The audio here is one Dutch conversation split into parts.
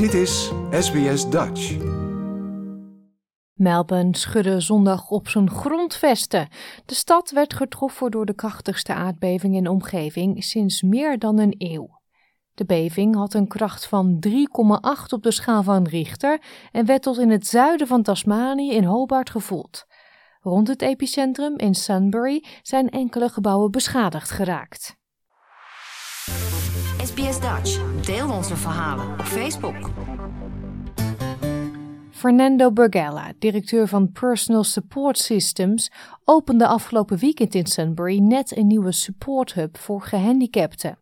Dit is SBS Dutch. Melbourne schudde zondag op zijn grondvesten. De stad werd getroffen door de krachtigste aardbeving in omgeving sinds meer dan een eeuw. De beving had een kracht van 3,8 op de schaal van Richter en werd tot in het zuiden van Tasmanië in Hobart gevoeld. Rond het epicentrum in Sunbury zijn enkele gebouwen beschadigd geraakt. Deel onze verhalen op Facebook. Fernando Bergella, directeur van Personal Support Systems, opende afgelopen weekend in Sunbury net een nieuwe support hub voor gehandicapten.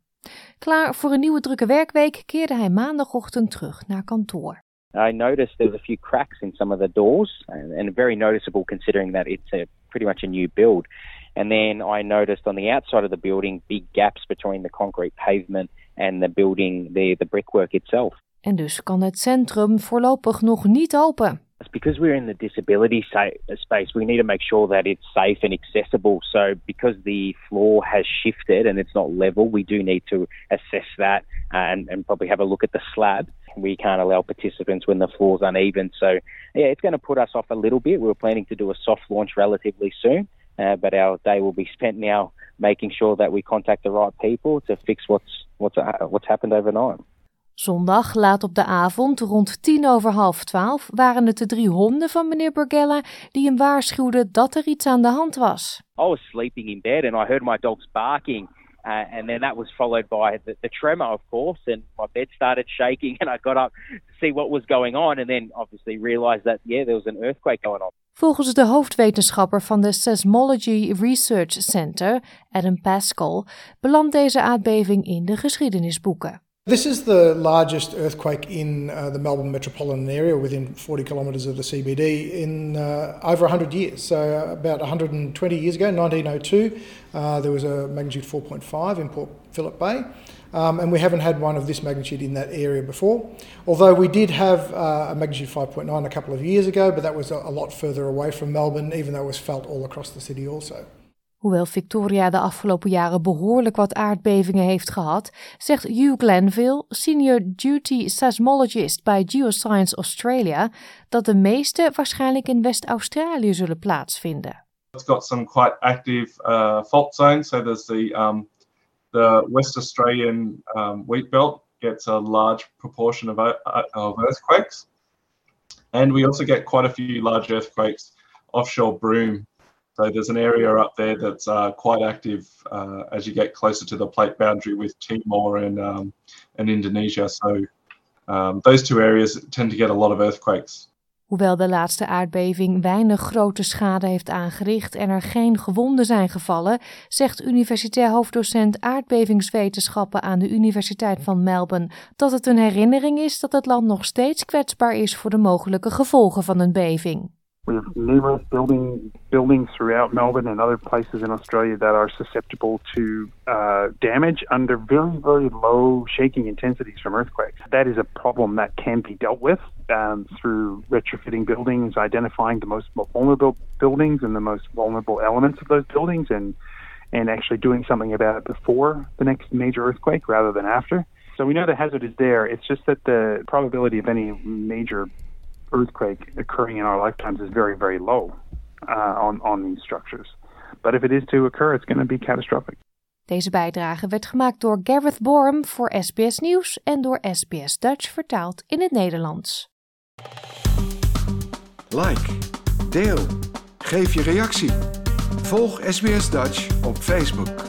Klaar voor een nieuwe drukke werkweek keerde hij maandagochtend terug naar kantoor. I noticed there's a few cracks in some of the doors, and, and very noticeable considering that it's a, pretty much a new build. And then I noticed on the outside of the building big gaps between the concrete pavement and the building, the, the brickwork itself. En dus kan het centrum voorlopig nog niet open. It's because we're in the disability space, we need to make sure that it's safe and accessible. So, because the floor has shifted and it's not level, we do need to assess that uh, and, and probably have a look at the slab. We can't allow participants when the floor's uneven. So, yeah, it's going to put us off a little bit. We were planning to do a soft launch relatively soon, uh, but our day will be spent now making sure that we contact the right people to fix what's what's uh, what's happened overnight. Zondag laat op de avond, rond tien over half twaalf, waren het de drie honden van meneer Bergella die hem waarschuwden dat er iets aan de hand was. I was sleeping in bed and I heard my dogs barking. Uh, and then that was followed by the, the tremor, of course, and my bed started shaking. And I got up to see what was going on, and then obviously realized that yeah, there was an earthquake going on. Volgens de hoofdwetenschapper van de Seismology Research Center, Adam Pascal, belandt deze aardbeving in de geschiedenisboeken. This is the largest earthquake in uh, the Melbourne metropolitan area within 40 kilometres of the CBD in uh, over 100 years. So, uh, about 120 years ago, 1902, uh, there was a magnitude 4.5 in Port Phillip Bay. Um, and we haven't had one of this magnitude in that area before. Although we did have uh, a magnitude 5.9 a couple of years ago, but that was a, a lot further away from Melbourne, even though it was felt all across the city also. Hoewel Victoria de afgelopen jaren behoorlijk wat aardbevingen heeft gehad, zegt Hugh Glanville, senior duty seismologist bij Geoscience Australia, dat de meeste waarschijnlijk in West-Australië zullen plaatsvinden. It's got some quite active uh, fault zones. So there's the um, the West Australian um, wheat belt gets a large proportion of, uh, of earthquakes, and we also get quite a few large earthquakes offshore Broome. So there's an area up there that's uh, quite active uh, as you get closer to the plate boundary with Timor and um, and Indonesia. So um, those two areas tend to get a lot of earthquakes. Hoewel de laatste aardbeving weinig grote schade heeft aangericht en er geen gewonden zijn gevallen, zegt universitair hoofddocent aardbevingswetenschappen aan de Universiteit van Melbourne dat het een herinnering is dat het land nog steeds kwetsbaar is voor de mogelijke gevolgen van een beving. We have numerous building buildings throughout Melbourne and other places in Australia that are susceptible to uh, damage under very, very low shaking intensities from earthquakes. That is a problem that can be dealt with um, through retrofitting buildings, identifying the most vulnerable buildings and the most vulnerable elements of those buildings, and and actually doing something about it before the next major earthquake rather than after. So we know the hazard is there. It's just that the probability of any major earthquake occurring in our lifetimes is very, very low uh, on, on these structures. But if it is to occur, it's going to be catastrophic. Deze bijdrage werd gemaakt door Gareth Borum voor SBS Nieuws en door SBS Dutch vertaald in het Nederlands. Like, deel, geef je reactie. Volg SBS Dutch op Facebook.